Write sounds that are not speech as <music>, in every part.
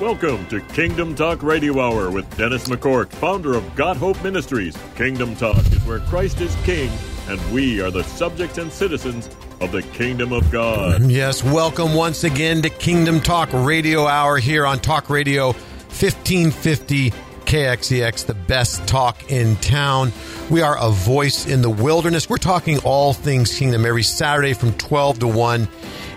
Welcome to Kingdom Talk Radio Hour with Dennis McCork, founder of God Hope Ministries. Kingdom Talk is where Christ is King and we are the subjects and citizens of the Kingdom of God. Mm, yes, welcome once again to Kingdom Talk Radio Hour here on Talk Radio 1550 KXEX, the best talk in town. We are a voice in the wilderness. We're talking all things kingdom every Saturday from 12 to 1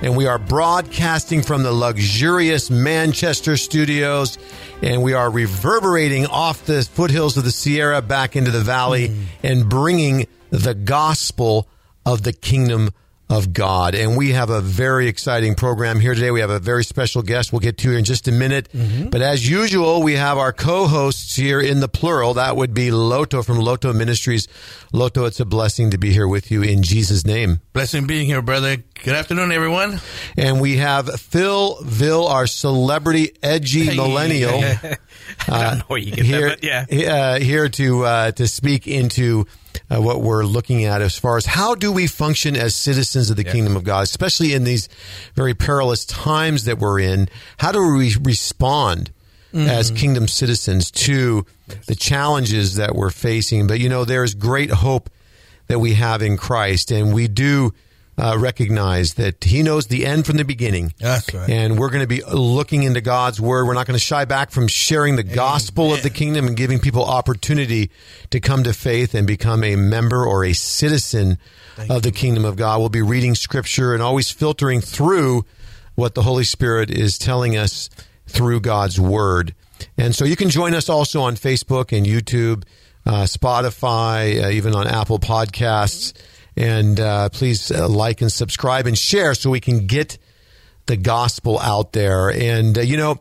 and we are broadcasting from the luxurious Manchester studios, and we are reverberating off the foothills of the Sierra back into the valley mm. and bringing the gospel of the kingdom of God. And we have a very exciting program here today. We have a very special guest we'll get to in just a minute. Mm-hmm. But as usual, we have our co-hosts here in the plural. That would be Loto from Loto Ministries. Loto, it's a blessing to be here with you in Jesus' name. Blessing being here, brother. Good afternoon, everyone. And we have Phil Ville, our celebrity edgy hey, millennial. <laughs> I don't know where you get here, that, yeah. Uh, here to, uh, to speak into uh, what we're looking at as far as how do we function as citizens of the yes. kingdom of God, especially in these very perilous times that we're in. How do we respond mm-hmm. as kingdom citizens to the challenges that we're facing? But you know, there's great hope that we have in Christ, and we do uh, recognize that He knows the end from the beginning. That's right. And we're going to be looking into God's Word. We're not going to shy back from sharing the Amen. gospel of the kingdom and giving people opportunity to come to faith and become a member or a citizen Thank of the kingdom of God. We'll be reading Scripture and always filtering through what the Holy Spirit is telling us through God's Word. And so you can join us also on Facebook and YouTube, uh, Spotify, uh, even on Apple Podcasts. And uh, please uh, like and subscribe and share so we can get the gospel out there. And, uh, you know,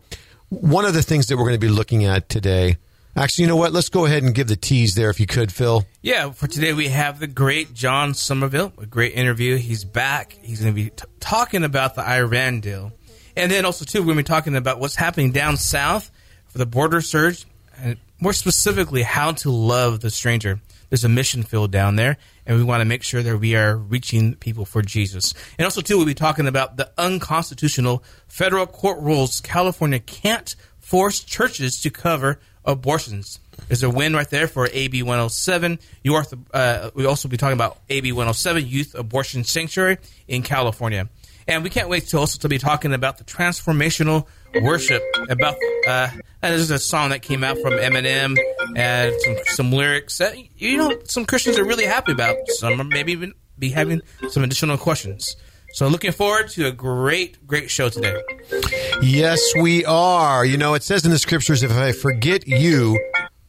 one of the things that we're going to be looking at today. Actually, you know what? Let's go ahead and give the tease there if you could, Phil. Yeah, for today we have the great John Somerville, a great interview. He's back. He's going to be t- talking about the Iran deal. And then also, too, we're going to be talking about what's happening down south for the border surge, and more specifically, how to love the stranger. There's a mission field down there, and we want to make sure that we are reaching people for Jesus. And also, too, we'll be talking about the unconstitutional federal court rules. California can't force churches to cover abortions. There's a win right there for AB 107. You are, uh, we also be talking about AB 107, Youth Abortion Sanctuary in California. And we can't wait to also to be talking about the transformational worship. About uh, and this is a song that came out from Eminem and some some lyrics that you know some Christians are really happy about. Some are maybe even be having some additional questions. So looking forward to a great, great show today. Yes, we are. You know, it says in the scriptures, if I forget you,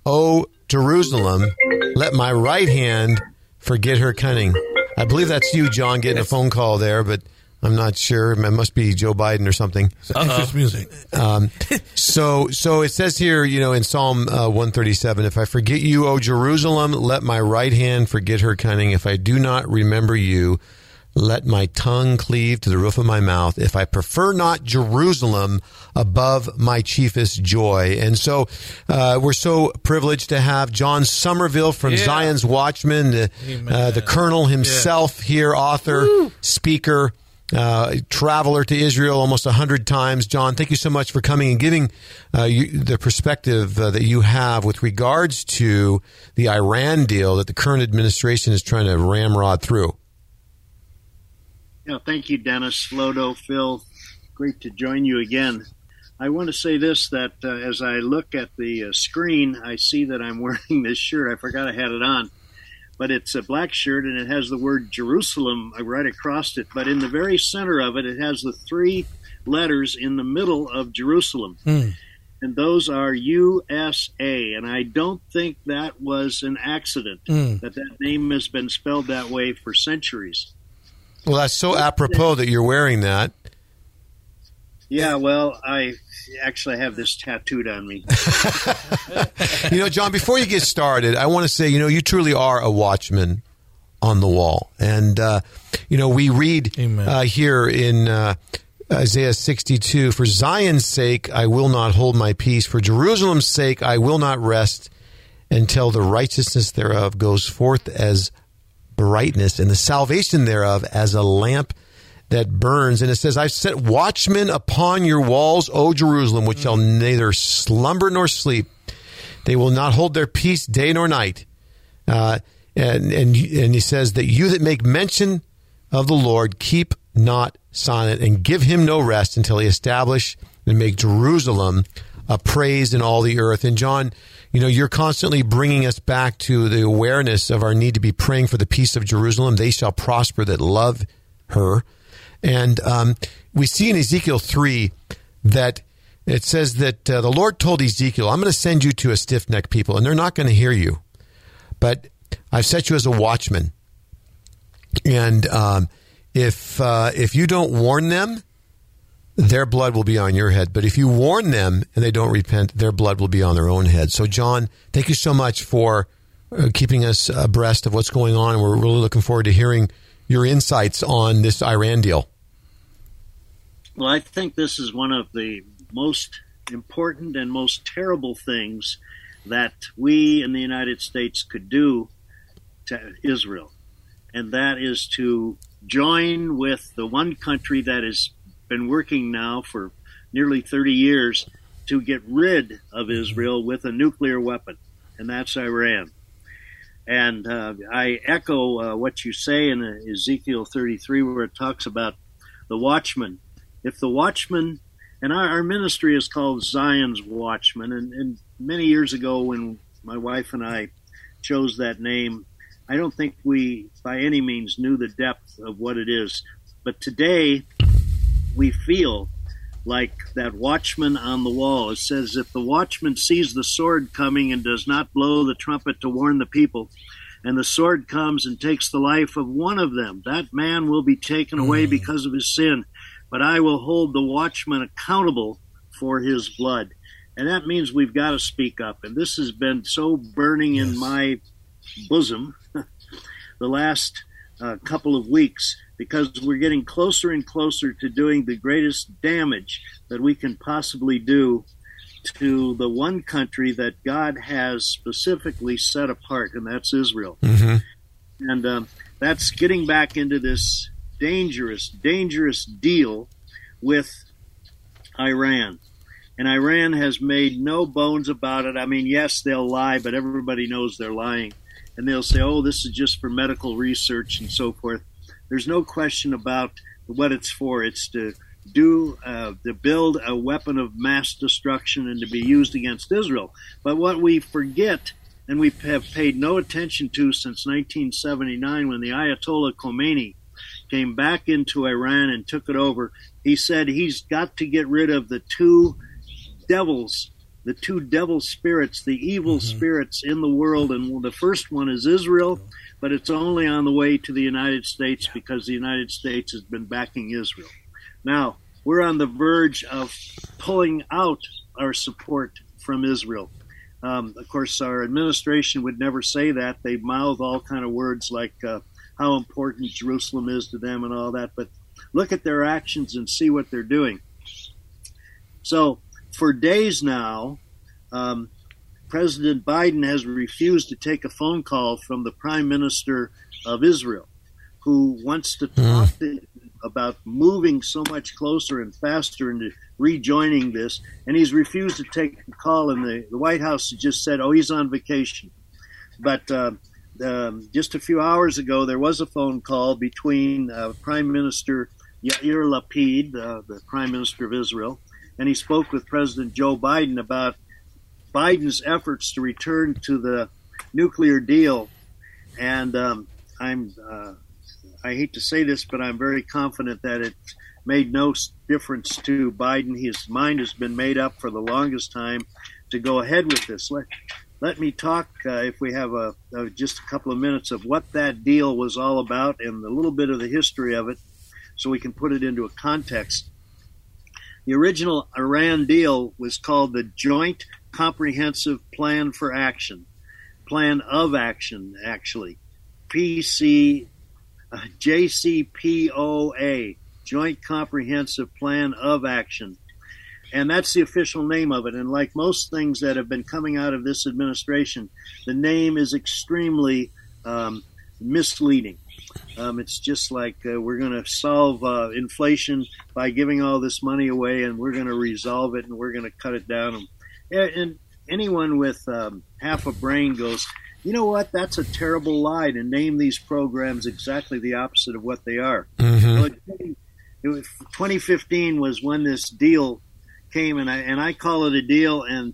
O Jerusalem, let my right hand forget her cunning. I believe that's you, John, getting a phone call there, but I'm not sure. It must be Joe Biden or something. It's music. Um, so, so it says here, you know, in Psalm uh, 137, if I forget you, O Jerusalem, let my right hand forget her cunning. If I do not remember you, let my tongue cleave to the roof of my mouth. If I prefer not Jerusalem above my chiefest joy. And so, uh, we're so privileged to have John Somerville from yeah. Zion's Watchman, the, uh, the colonel himself yeah. here, author, Woo. speaker uh, traveler to Israel almost a hundred times. John, thank you so much for coming and giving uh, you, the perspective uh, that you have with regards to the Iran deal that the current administration is trying to ramrod through. Yeah, thank you, Dennis, Lodo, Phil. Great to join you again. I want to say this that uh, as I look at the uh, screen, I see that I'm <laughs> wearing this shirt. I forgot I had it on but it's a black shirt and it has the word Jerusalem right across it. But in the very center of it, it has the three letters in the middle of Jerusalem. Mm. And those are USA. And I don't think that was an accident, mm. that that name has been spelled that way for centuries. Well, that's so apropos that you're wearing that. Yeah, well, I actually have this tattooed on me. <laughs> you know, John, before you get started, I want to say, you know, you truly are a watchman on the wall. And, uh, you know, we read uh, here in uh, Isaiah 62 For Zion's sake, I will not hold my peace. For Jerusalem's sake, I will not rest until the righteousness thereof goes forth as brightness and the salvation thereof as a lamp that burns. And it says, I've set watchmen upon your walls, O Jerusalem, which shall neither slumber nor sleep. They will not hold their peace day nor night. Uh, and, and, and he says that you that make mention of the Lord keep not silent and give him no rest until he establish and make Jerusalem a praise in all the earth. And John, you know, you're constantly bringing us back to the awareness of our need to be praying for the peace of Jerusalem. They shall prosper that love her. And um, we see in Ezekiel 3 that it says that uh, the Lord told Ezekiel, I'm going to send you to a stiff necked people, and they're not going to hear you. But I've set you as a watchman. And um, if, uh, if you don't warn them, their blood will be on your head. But if you warn them and they don't repent, their blood will be on their own head. So, John, thank you so much for uh, keeping us abreast of what's going on. We're really looking forward to hearing your insights on this Iran deal. Well, I think this is one of the most important and most terrible things that we in the United States could do to Israel, and that is to join with the one country that has been working now for nearly 30 years to get rid of Israel with a nuclear weapon, and that's Iran. And uh, I echo uh, what you say in Ezekiel 33, where it talks about the watchman. If the watchman, and our, our ministry is called Zion's Watchman, and, and many years ago when my wife and I chose that name, I don't think we by any means knew the depth of what it is. But today, we feel like that watchman on the wall. It says, If the watchman sees the sword coming and does not blow the trumpet to warn the people, and the sword comes and takes the life of one of them, that man will be taken away mm. because of his sin. But I will hold the watchman accountable for his blood. And that means we've got to speak up. And this has been so burning yes. in my bosom <laughs> the last uh, couple of weeks because we're getting closer and closer to doing the greatest damage that we can possibly do to the one country that God has specifically set apart, and that's Israel. Mm-hmm. And um, that's getting back into this dangerous, dangerous deal with Iran. And Iran has made no bones about it. I mean, yes, they'll lie, but everybody knows they're lying. And they'll say, oh, this is just for medical research and so forth. There's no question about what it's for. It's to do uh, to build a weapon of mass destruction and to be used against Israel. But what we forget and we have paid no attention to since 1979 when the Ayatollah Khomeini came back into Iran and took it over. He said he's got to get rid of the two devils, the two devil spirits, the evil mm-hmm. spirits in the world. And the first one is Israel, but it's only on the way to the United States because the United States has been backing Israel. Now, we're on the verge of pulling out our support from Israel. Um, of course, our administration would never say that. They mouth all kind of words like uh, how important Jerusalem is to them and all that. But look at their actions and see what they're doing. So, for days now, um, President Biden has refused to take a phone call from the Prime Minister of Israel, who wants to talk mm. to, about moving so much closer and faster into rejoining this, and he's refused to take a call. And the, the White House just said, "Oh, he's on vacation." But uh, um, just a few hours ago, there was a phone call between uh, Prime Minister Yair Lapid, uh, the Prime Minister of Israel, and he spoke with President Joe Biden about Biden's efforts to return to the nuclear deal, and um, I'm uh, I hate to say this, but I'm very confident that it made no difference to Biden. His mind has been made up for the longest time to go ahead with this. Let, me talk, uh, if we have a, a, just a couple of minutes, of what that deal was all about and a little bit of the history of it so we can put it into a context. The original Iran deal was called the Joint Comprehensive Plan for Action, Plan of Action, actually, PC, uh, JCPOA, Joint Comprehensive Plan of Action. And that's the official name of it. And like most things that have been coming out of this administration, the name is extremely um, misleading. Um, it's just like uh, we're going to solve uh, inflation by giving all this money away, and we're going to resolve it, and we're going to cut it down. And, and anyone with um, half a brain goes, you know what? That's a terrible lie to name these programs exactly the opposite of what they are. Mm-hmm. It was, 2015 was when this deal came, and I and I call it a deal, and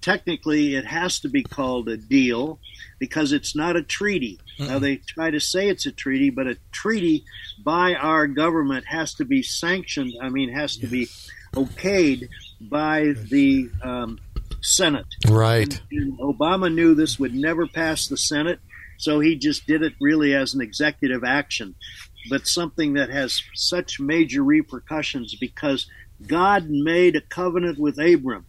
technically it has to be called a deal because it's not a treaty. Now they try to say it's a treaty, but a treaty by our government has to be sanctioned. I mean, has to be okayed by the um, Senate. Right. And, and Obama knew this would never pass the Senate, so he just did it really as an executive action, but something that has such major repercussions because God made a covenant with Abram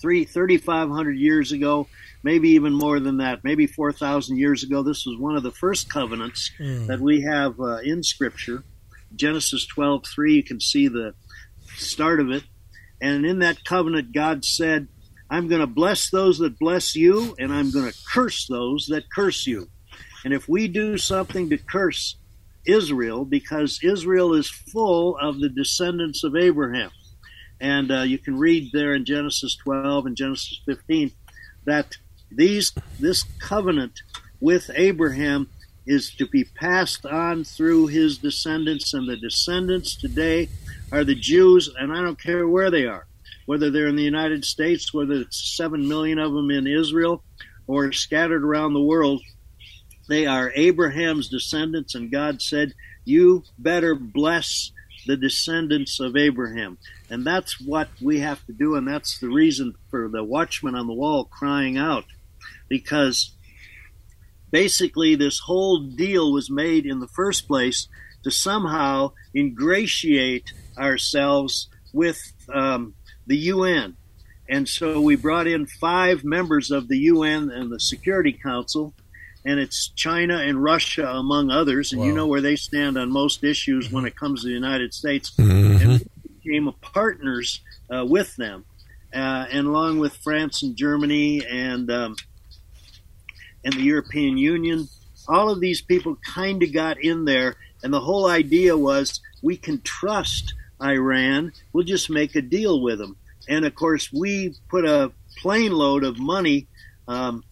three, 3,500 years ago, maybe even more than that, maybe 4,000 years ago. This was one of the first covenants mm. that we have uh, in Scripture. Genesis 12:3, you can see the start of it. And in that covenant, God said, I'm going to bless those that bless you, and I'm going to curse those that curse you. And if we do something to curse Israel, because Israel is full of the descendants of Abraham, and uh, you can read there in Genesis 12 and Genesis 15 that these this covenant with Abraham is to be passed on through his descendants, and the descendants today are the Jews, and I don't care where they are whether they're in the United States, whether it's 7 million of them in Israel or scattered around the world, they are Abraham's descendants, and God said, You better bless the descendants of Abraham. And that's what we have to do, and that's the reason for the watchman on the wall crying out. Because basically, this whole deal was made in the first place to somehow ingratiate ourselves with um, the UN. And so we brought in five members of the UN and the Security Council, and it's China and Russia, among others. And wow. you know where they stand on most issues mm-hmm. when it comes to the United States. Mm-hmm. And we became partners uh, with them, uh, and along with France and Germany and um, and the European Union. All of these people kind of got in there, and the whole idea was we can trust Iran. We'll just make a deal with them. And of course, we put a plane load of money um,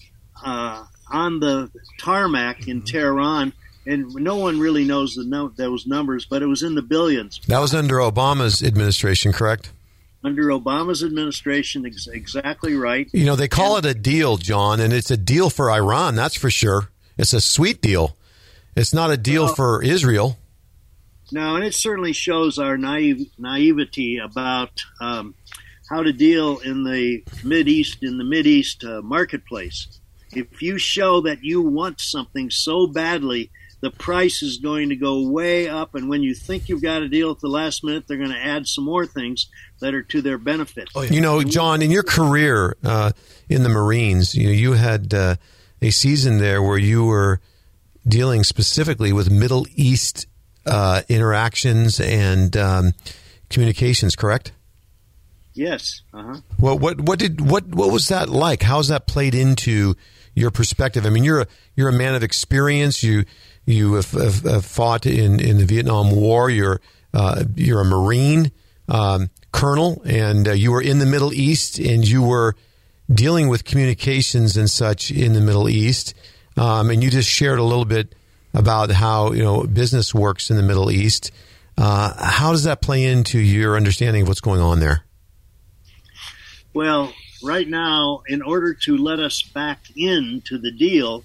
uh, on the tarmac in mm-hmm. Tehran, and no one really knows the no- those numbers, but it was in the billions. That was under Obama's administration, correct? Under Obama's administration, ex- exactly right. You know, they call and, it a deal, John, and it's a deal for Iran, that's for sure. It's a sweet deal. It's not a deal well, for Israel. No, and it certainly shows our naive, naivety about um, how to deal in the Mid East in the Mid East uh, marketplace. If you show that you want something so badly, the price is going to go way up, and when you think you've got a deal at the last minute, they're going to add some more things that are to their benefit. Oh, yeah. You know, John, in your career uh, in the Marines, you know, you had uh, a season there where you were dealing specifically with Middle East uh, interactions and um, communications, correct? Yes. Uh-huh. What what what did what what was that like? How's that played into your perspective? I mean, you're a you're a man of experience. You you have, have, have fought in, in the Vietnam War. You're uh, you're a Marine um, colonel, and uh, you were in the Middle East, and you were dealing with communications and such in the Middle East. Um, and you just shared a little bit about how you know business works in the Middle East. Uh, how does that play into your understanding of what's going on there? Well, right now, in order to let us back into the deal,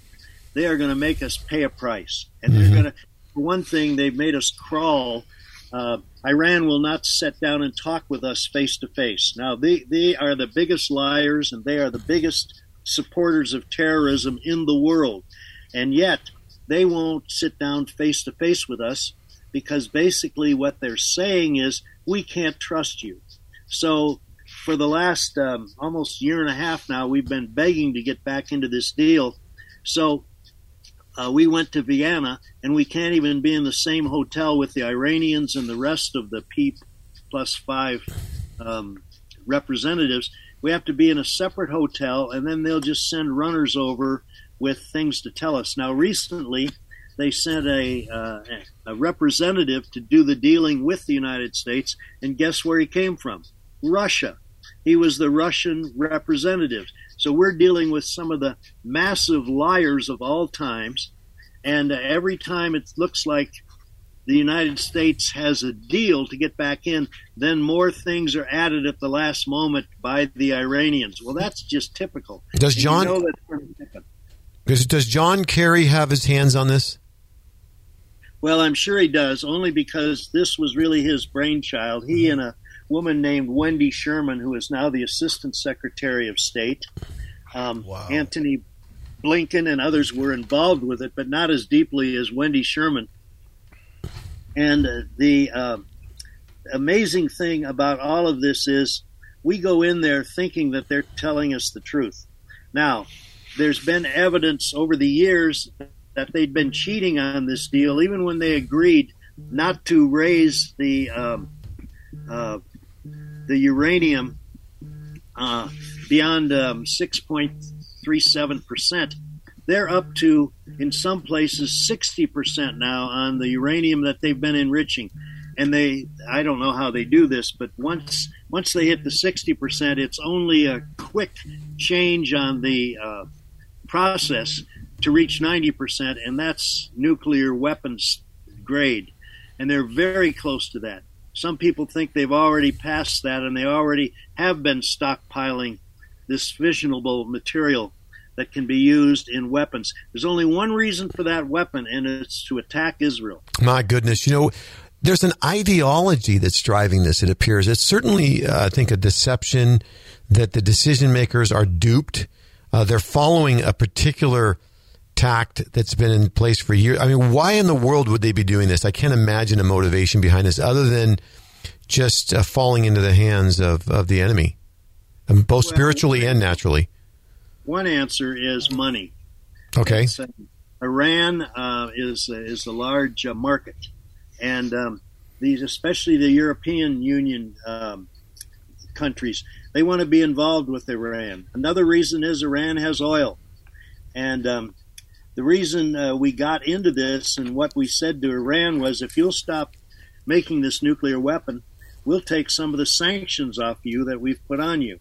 they are going to make us pay a price, and they're mm-hmm. going to. For one thing, they've made us crawl. Uh, Iran will not sit down and talk with us face to face. Now, they, they are the biggest liars and they are the biggest supporters of terrorism in the world. And yet, they won't sit down face to face with us because basically what they're saying is we can't trust you. So for the last um, almost year and a half now, we've been begging to get back into this deal. So uh, we went to Vienna, and we can't even be in the same hotel with the Iranians and the rest of the P plus five um, representatives. We have to be in a separate hotel, and then they'll just send runners over with things to tell us. Now, recently, they sent a, uh, a representative to do the dealing with the United States, and guess where he came from? Russia. He was the Russian representative. So we're dealing with some of the massive liars of all times, and uh, every time it looks like the United States has a deal to get back in, then more things are added at the last moment by the Iranians. Well, that's just typical. Does John? You know does, does John Kerry have his hands on this? Well, I'm sure he does, only because this was really his brainchild. He and a woman named Wendy Sherman, who is now the Assistant Secretary of State, um, wow. Antony Blinken, and others were involved with it, but not as deeply as Wendy Sherman. And uh, the uh, amazing thing about all of this is we go in there thinking that they're telling us the truth. Now, there's been evidence over the years that they'd been cheating on this deal, even when they agreed not to raise the um, uh, the uranium uh, beyond um, 6.37 percent. They're up to, in some places, 60 percent now on the uranium that they've been enriching. And they, I don't know how they do this, but once once they hit the 60 percent, it's only a quick change on the uh, process to reach 90%, and that's nuclear weapons grade. And they're very close to that. Some people think they've already passed that and they already have been stockpiling this fissionable material that can be used in weapons. There's only one reason for that weapon, and it's to attack Israel. My goodness. You know, there's an ideology that's driving this, it appears. It's certainly, uh, I think, a deception that the decision makers are duped. Uh, they're following a particular tact that's been in place for years. I mean, why in the world would they be doing this? I can't imagine a motivation behind this other than just uh, falling into the hands of, of the enemy, um, both well, spiritually and naturally. One answer is money. Okay. Uh, Iran uh, is is a large uh, market, and um, these, especially the European Union um, countries, they want to be involved with Iran. Another reason is Iran has oil, and um, the reason uh, we got into this and what we said to Iran was if you'll stop making this nuclear weapon, we'll take some of the sanctions off you that we've put on you.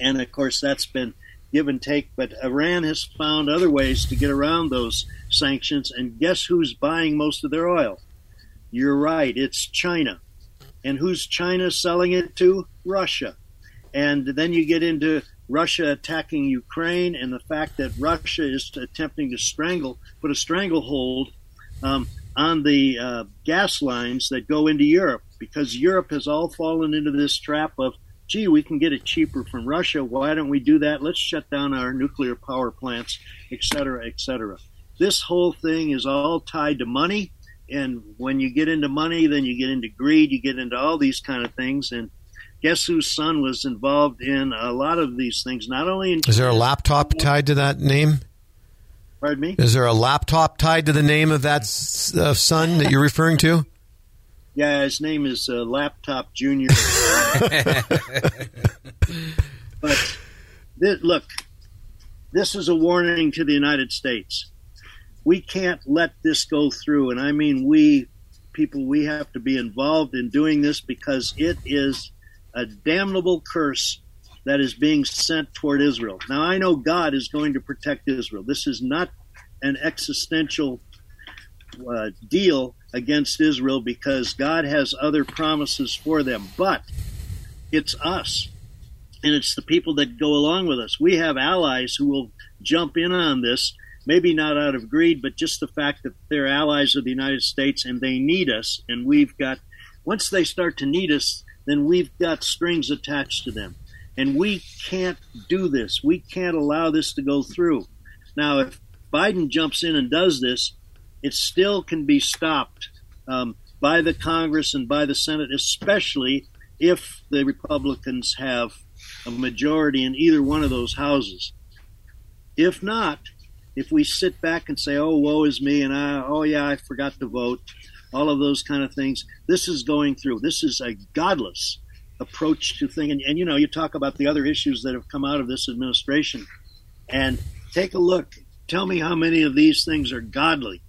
And of course, that's been give and take, but Iran has found other ways to get around those sanctions. And guess who's buying most of their oil? You're right, it's China. And who's China selling it to? Russia. And then you get into Russia attacking Ukraine and the fact that Russia is attempting to strangle, put a stranglehold um, on the uh, gas lines that go into Europe because Europe has all fallen into this trap of, gee, we can get it cheaper from Russia. Why don't we do that? Let's shut down our nuclear power plants, et cetera, et cetera. This whole thing is all tied to money. And when you get into money, then you get into greed, you get into all these kind of things. And guess whose son was involved in a lot of these things? Not only in is there a laptop tied to that name? Pardon me. Is there a laptop tied to the name of that uh, son that you're referring to? Yeah, his name is uh, Laptop Junior. <laughs> but this, look, this is a warning to the United States. We can't let this go through, and I mean we people. We have to be involved in doing this because it is a damnable curse that is being sent toward Israel. Now, I know God is going to protect Israel. This is not an existential uh, deal against Israel because God has other promises for them, but it's us. And it's the people that go along with us. We have allies who will jump in on this, maybe not out of greed, but just the fact that they're allies of the United States and they need us. And we've got, once they start to need us, then we've got strings attached to them. And we can't do this. We can't allow this to go through. Now, if Biden jumps in and does this, it still can be stopped um, by the Congress and by the Senate, especially if the Republicans have a majority in either one of those houses. If not, if we sit back and say, "Oh, woe is me," and I, "Oh yeah, I forgot to vote," all of those kind of things. This is going through. This is a godless approach to thing. And, and, you know, you talk about the other issues that have come out of this administration, and take a look. Tell me how many of these things are godly.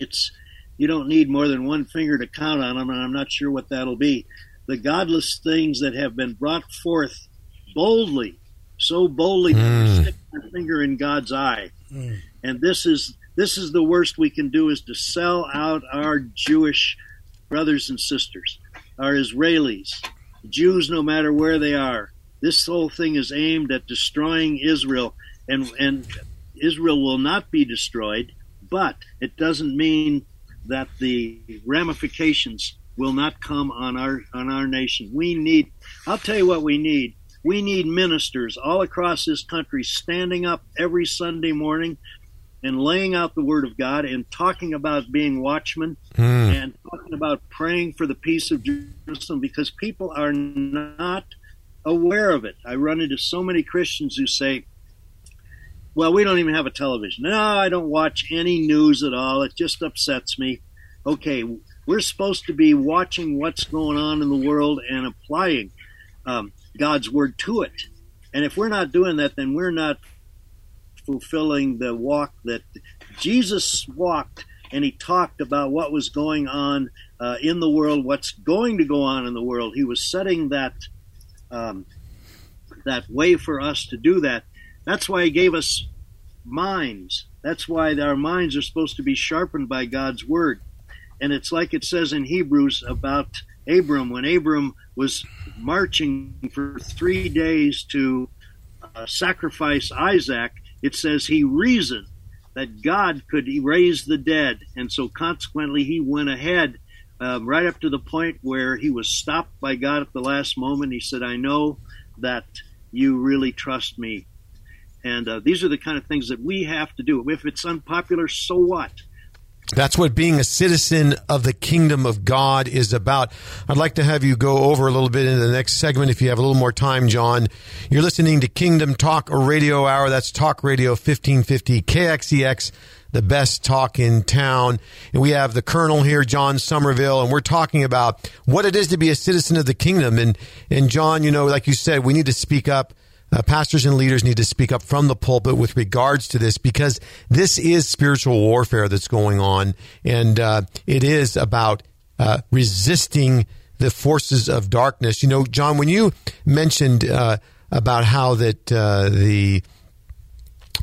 it's you don't need more than one finger to count on them, and I'm not sure what that'll be. The godless things that have been brought forth boldly, so boldly that we Mm. stick our finger in God's eye, and this is this is the worst we can do is to sell out our Jewish brothers and sisters, our Israelis, Jews, no matter where they are. This whole thing is aimed at destroying Israel, and and Israel will not be destroyed, but it doesn't mean that the ramifications will not come on our on our nation. We need I'll tell you what we need. We need ministers all across this country standing up every Sunday morning and laying out the word of God and talking about being watchmen Mm. and talking about praying for the peace of Jerusalem because people are not aware of it. I run into so many Christians who say, well, we don't even have a television. No, I don't watch any news at all. It just upsets me. Okay, we're supposed to be watching what's going on in the world and applying um, God's word to it. And if we're not doing that, then we're not fulfilling the walk that Jesus walked and he talked about what was going on uh, in the world, what's going to go on in the world. He was setting that um, that way for us to do that. That's why he gave us minds. That's why our minds are supposed to be sharpened by God's word. And it's like it says in Hebrews about Abram when Abram was marching for three days to uh, sacrifice Isaac. It says he reasoned that God could raise the dead, and so consequently he went ahead um, right up to the point where he was stopped by God at the last moment. He said, "I know that you really trust me," and uh, these are the kind of things that we have to do. If it's unpopular, so what? That's what being a citizen of the kingdom of God is about. I'd like to have you go over a little bit into the next segment if you have a little more time, John. You're listening to Kingdom Talk Radio Hour. That's Talk Radio 1550 KXEX, the best talk in town. And we have the Colonel here, John Somerville, and we're talking about what it is to be a citizen of the kingdom. And, and John, you know, like you said, we need to speak up. Uh, pastors and leaders need to speak up from the pulpit with regards to this because this is spiritual warfare that's going on, and uh, it is about uh, resisting the forces of darkness. You know, John, when you mentioned uh, about how that uh, the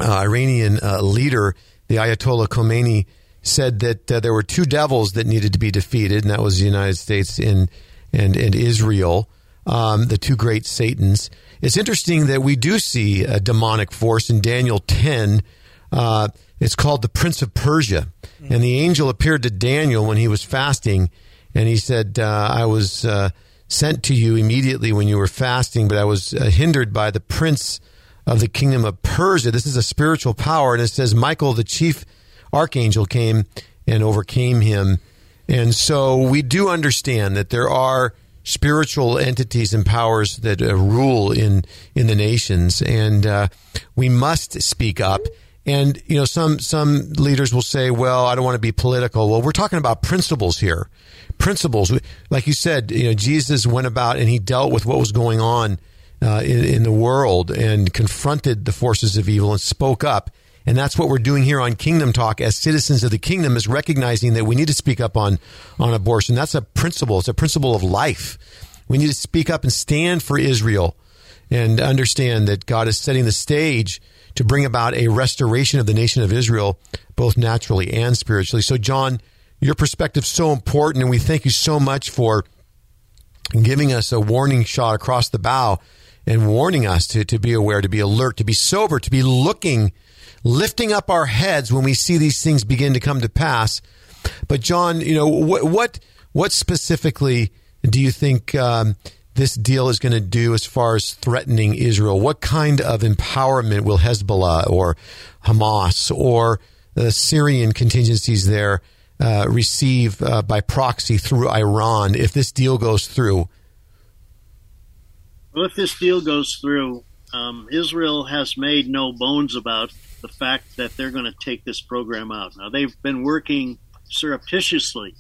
uh, Iranian leader, the Ayatollah Khomeini, said that there were two devils that needed to be defeated, and that was the United States and and, and Israel, um, the two great Satans. It's interesting that we do see a demonic force in Daniel 10. Uh, it's called the Prince of Persia. And the angel appeared to Daniel when he was fasting, and he said, uh, I was uh, sent to you immediately when you were fasting, but I was uh, hindered by the prince of the kingdom of Persia. This is a spiritual power. And it says, Michael, the chief archangel, came and overcame him. And so we do understand that there are spiritual entities and powers that uh, rule in in the nations, and uh, we must speak up. And you know, some some leaders will say, "Well, I don't want to be political." Well, we're talking about principles here. Principles, like you said, you know, Jesus went about and he dealt with what was going on uh, in, in the world and confronted the forces of evil and spoke up. And that's what we're doing here on Kingdom Talk as citizens of the kingdom is recognizing that we need to speak up on, on abortion. That's a principle. It's a principle of life. We need to speak up and stand for Israel and understand that God is setting the stage to bring about a restoration of the nation of Israel, both naturally and spiritually. So, John, your perspective is so important, and we thank you so much for giving us a warning shot across the bow and warning us to, to be aware, to be alert, to be sober, to be looking lifting up our heads when we see these things begin to come to pass. But John, you know what what what specifically do you think um, this deal is going to do as far as threatening Israel? What kind of empowerment will Hezbollah or Hamas or the Syrian contingencies there uh, receive uh, by proxy through Iran if this deal goes through? Well, if this deal goes through, um, Israel has made no bones about the fact that they're going to take this program out. Now, they've been working surreptitiously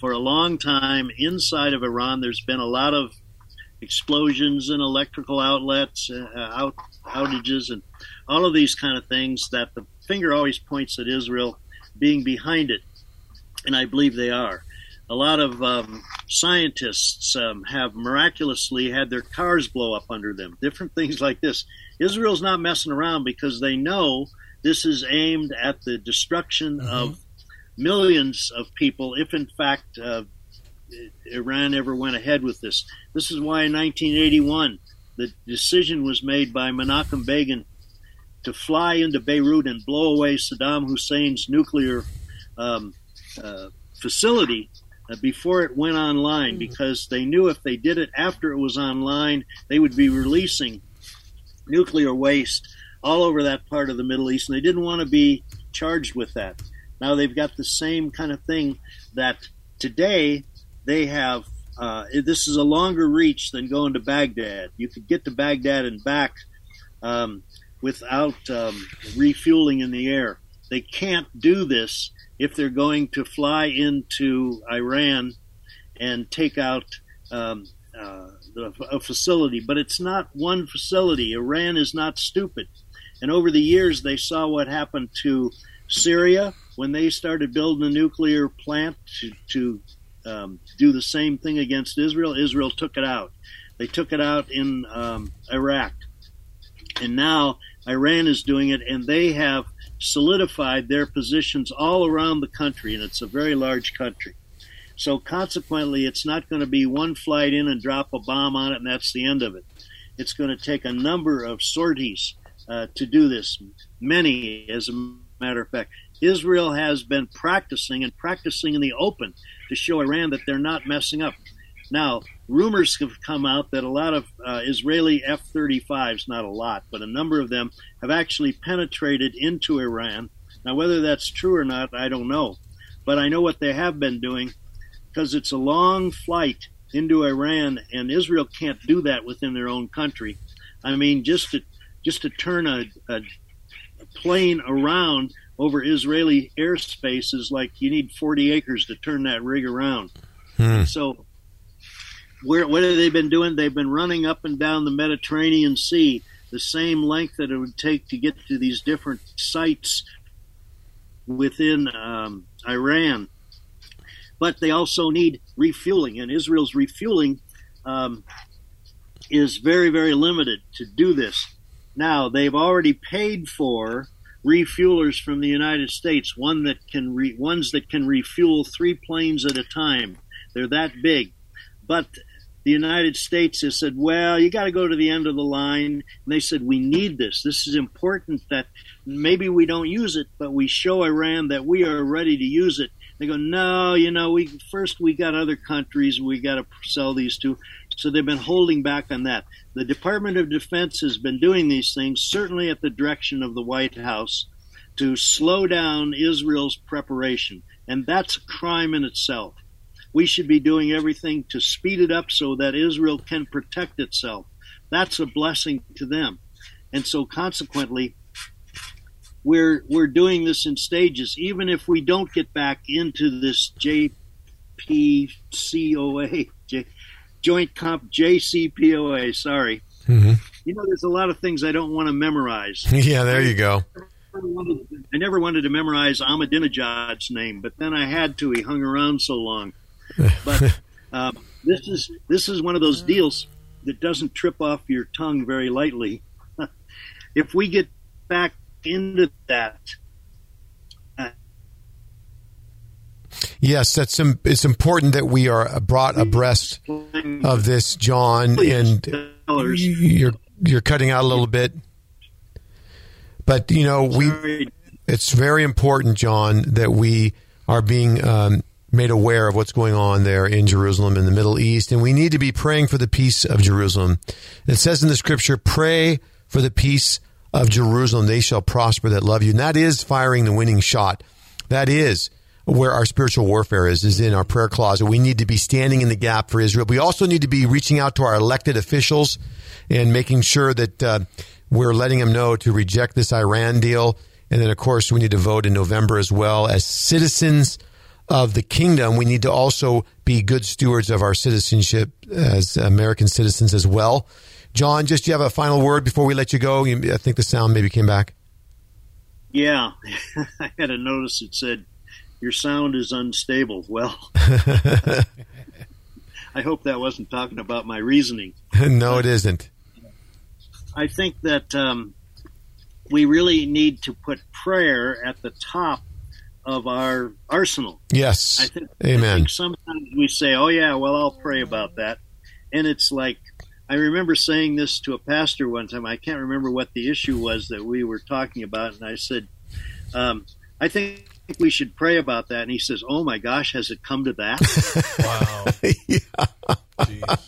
for a long time inside of Iran. There's been a lot of explosions in electrical outlets, uh, out, outages, and all of these kind of things that the finger always points at Israel being behind it. and I believe they are. A lot of um, scientists um, have miraculously had their cars blow up under them, different things like this. Israel's not messing around because they know this is aimed at the destruction mm-hmm. of millions of people, if in fact uh, Iran ever went ahead with this. This is why in 1981 the decision was made by Menachem Begin to fly into Beirut and blow away Saddam Hussein's nuclear um, uh, facility before it went online, mm. because they knew if they did it after it was online, they would be releasing nuclear waste all over that part of the Middle East, and they didn't want to be charged with that. Now they've got the same kind of thing that today they have. Uh, this is a longer reach than going to Baghdad. You could get to Baghdad and back um, without um, refueling in the air. They can't do this if they're going to fly into Iran and take out um, uh, a facility. But it's not one facility. Iran is not stupid. And over the years, they saw what happened to Syria when they started building a nuclear plant to, to um, do the same thing against Israel. Israel took it out. They took it out in um, Iraq. And now Iran is doing it, and they have solidified their positions all around the country, and it's a very large country. So consequently, it's not going to be one flight in and drop a bomb on it, and that's the end of it. It's going to take a number of sorties uh, to do this. Many, as a matter of fact. Israel has been practicing and practicing in the open to show Iran that they're not messing up. Now, rumors have come out that a lot of uh, Israeli F 35s, not a lot, but a number of them, have actually penetrated into Iran. Now, whether that's true or not, I don't know. But I know what they have been doing because it's a long flight into Iran, and Israel can't do that within their own country. I mean, just to just to turn a, a, a plane around over Israeli airspace is like you need 40 acres to turn that rig around. Hmm. So where, what have they been doing? They've been running up and down the Mediterranean Sea the same length that it would take to get to these different sites within um, Iran. But they also need refueling, and Israel's refueling um, is very, very limited to do this. Now, they've already paid for refuelers from the United States, one that can re, ones that can refuel three planes at a time. They're that big. But the United States has said, well, you got to go to the end of the line. And they said, we need this. This is important that maybe we don't use it, but we show Iran that we are ready to use it. They go, no, you know, we first we got other countries we got to sell these to. So they've been holding back on that. The Department of Defense has been doing these things, certainly at the direction of the White House, to slow down Israel's preparation. And that's a crime in itself. We should be doing everything to speed it up so that Israel can protect itself. That's a blessing to them. And so consequently, we're we're doing this in stages. Even if we don't get back into this JPCOA, <laughs> J, Joint Comp JCPOA. Sorry. Mm-hmm. You know, there's a lot of things I don't want to memorize. <laughs> yeah, there you go. I never wanted to memorize Ahmadinejad's name, but then I had to. He hung around so long. But um, <laughs> this is this is one of those deals that doesn't trip off your tongue very lightly. <laughs> if we get back into that, Yes, that's it's important that we are brought abreast of this, John. And you're you're cutting out a little bit, but you know we. It's very important, John, that we are being um, made aware of what's going on there in Jerusalem in the Middle East, and we need to be praying for the peace of Jerusalem. It says in the Scripture, "Pray for the peace of Jerusalem; they shall prosper that love you." And that is firing the winning shot. That is where our spiritual warfare is, is in our prayer closet. We need to be standing in the gap for Israel. We also need to be reaching out to our elected officials and making sure that uh, we're letting them know to reject this Iran deal. And then, of course, we need to vote in November as well. As citizens of the kingdom, we need to also be good stewards of our citizenship as American citizens as well. John, just you have a final word before we let you go? I think the sound maybe came back. Yeah, <laughs> I had a notice that said your sound is unstable. Well, <laughs> I hope that wasn't talking about my reasoning. <laughs> no, it isn't. I think that um, we really need to put prayer at the top of our arsenal. Yes. I think, Amen. I think sometimes we say, "Oh yeah, well I'll pray about that," and it's like I remember saying this to a pastor one time. I can't remember what the issue was that we were talking about, and I said, um, "I think." We should pray about that, and he says, "Oh my gosh, has it come to that?" <laughs> Wow. <laughs> Jeez.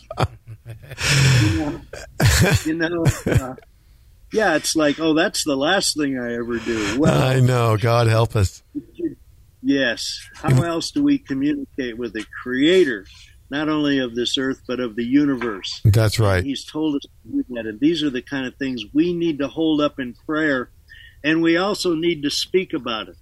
you know, uh, yeah, it's like, oh, that's the last thing I ever do. Well, I know. God help us. Yes. How else do we communicate with the Creator, not only of this earth but of the universe? That's right. He's told us to do that, and these are the kind of things we need to hold up in prayer, and we also need to speak about it.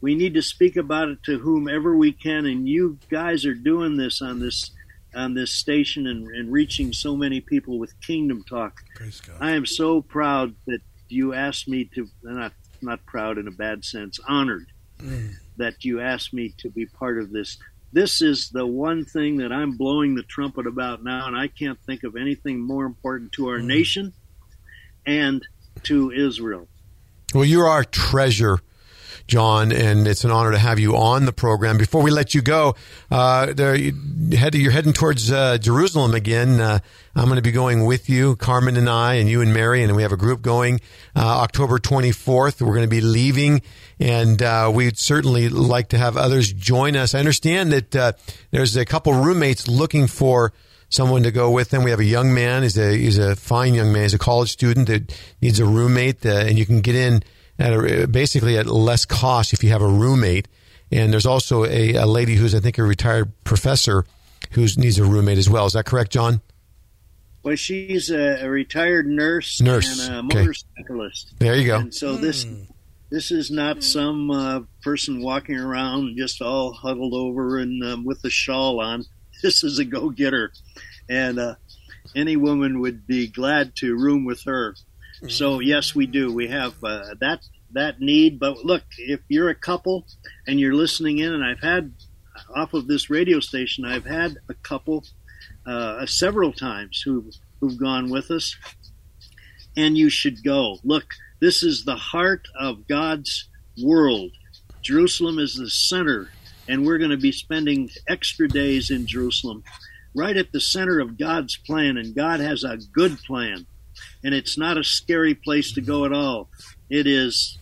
We need to speak about it to whomever we can, and you guys are doing this on this on this station and, and reaching so many people with Kingdom Talk. Praise God. I am so proud that you asked me to not not proud in a bad sense, honored mm. That you asked me to be part of this. This is the one thing that I'm blowing the trumpet about now, and I can't think of anything more important to our nation and to Israel. Well, you're our treasure, John, and it's an honor to have you on the program. Before we let you go, uh, there, you head, you're heading towards uh, Jerusalem again. Uh, I'm going to be going with you, Carmen and I, and you and Mary, and we have a group going uh, October 24th. We're going to be leaving, and uh, we'd certainly like to have others join us. I understand that uh, there's a couple roommates looking for someone to go with them. We have a young man. He's a he's a fine young man. He's a college student that needs a roommate, uh, and you can get in at a, basically at less cost if you have a roommate. And there's also a, a lady who's I think a retired professor who needs a roommate as well. Is that correct, John? Well, she's a, a retired nurse, Nurse, and a okay. motorcyclist. There you go. And so this this is not some uh, person walking around just all huddled over and um, with a shawl on. <laughs> This is a go getter, and uh, any woman would be glad to room with her. So yes, we do. We have uh, that that need. But look, if you're a couple and you're listening in, and I've had off of this radio station, I've had a couple uh, several times who who've gone with us, and you should go. Look, this is the heart of God's world. Jerusalem is the center, and we're going to be spending extra days in Jerusalem, right at the center of God's plan. And God has a good plan, and it's not a scary place to go at all. It is.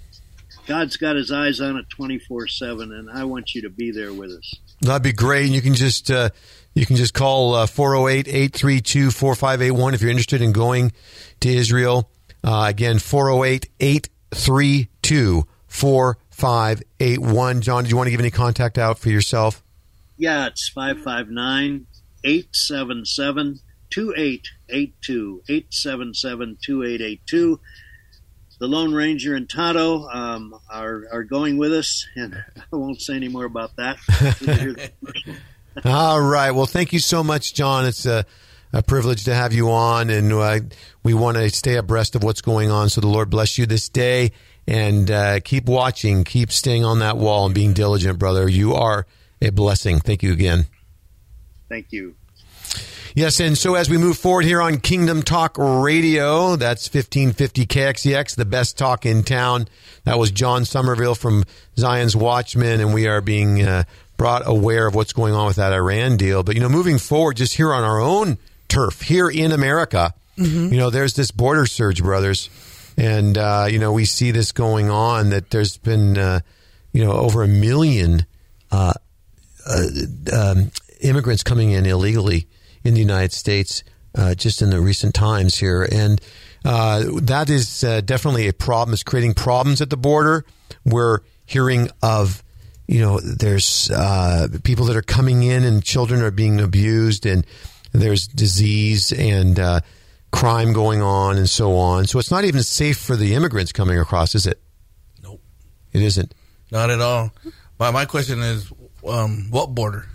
God's got his eyes on it 24 7, and I want you to be there with us. That'd be great. And you can just uh, you can just call uh, 408-832-4581 if you're interested in going to Israel. Uh, again, 408-832-4581. John, did you want to give any contact out for yourself? Yeah, it's 559 877 2882. 877 2882. The Lone Ranger and Tonto um, are, are going with us, and <laughs> I won't say any more about that. <laughs> All right. Well, thank you so much, John. It's a, a privilege to have you on, and uh, we want to stay abreast of what's going on. So the Lord bless you this day, and uh, keep watching, keep staying on that wall, and being diligent, brother. You are a blessing. Thank you again. Thank you. Yes, and so as we move forward here on Kingdom Talk Radio, that's 1550 KXEX, the best talk in town. That was John Somerville from Zion's Watchmen, and we are being uh, brought aware of what's going on with that Iran deal. But, you know, moving forward, just here on our own turf, here in America, you know, there's this border surge, brothers. And, uh, you know, we see this going on that there's been, uh, you know, over a million uh, uh, um, immigrants coming in illegally in the United States uh, just in the recent times here. And uh, that is uh, definitely a problem. It's creating problems at the border. We're hearing of, you know, there's uh, people that are coming in and children are being abused and there's disease and uh, crime going on and so on. So it's not even safe for the immigrants coming across, is it? Nope. It isn't. Not at all. My, my question is, um, what border?